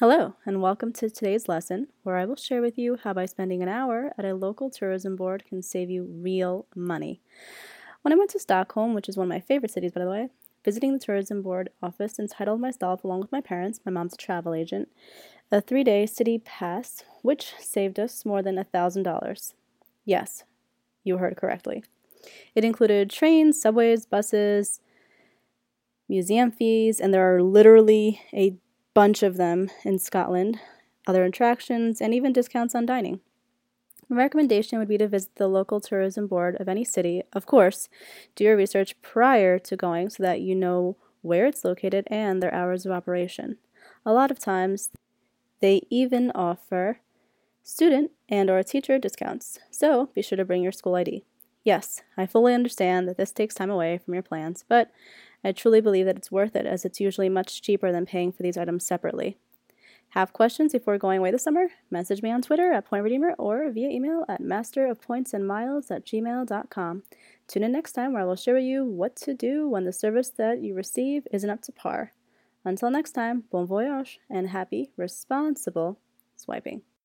Hello, and welcome to today's lesson where I will share with you how by spending an hour at a local tourism board can save you real money. When I went to Stockholm, which is one of my favorite cities by the way, visiting the tourism board office entitled myself along with my parents, my mom's a travel agent, a three day city pass, which saved us more than a thousand dollars. Yes, you heard correctly. It included trains, subways, buses, museum fees, and there are literally a bunch of them in Scotland, other attractions, and even discounts on dining. My recommendation would be to visit the local tourism board of any city. Of course, do your research prior to going so that you know where it's located and their hours of operation. A lot of times, they even offer student and or teacher discounts. So, be sure to bring your school ID. Yes, I fully understand that this takes time away from your plans, but I truly believe that it's worth it as it's usually much cheaper than paying for these items separately. Have questions before going away this summer? Message me on Twitter at PointRedeemer or via email at masterofpointsandmiles at gmail.com. Tune in next time where I will share with you what to do when the service that you receive isn't up to par. Until next time, bon voyage and happy, responsible swiping.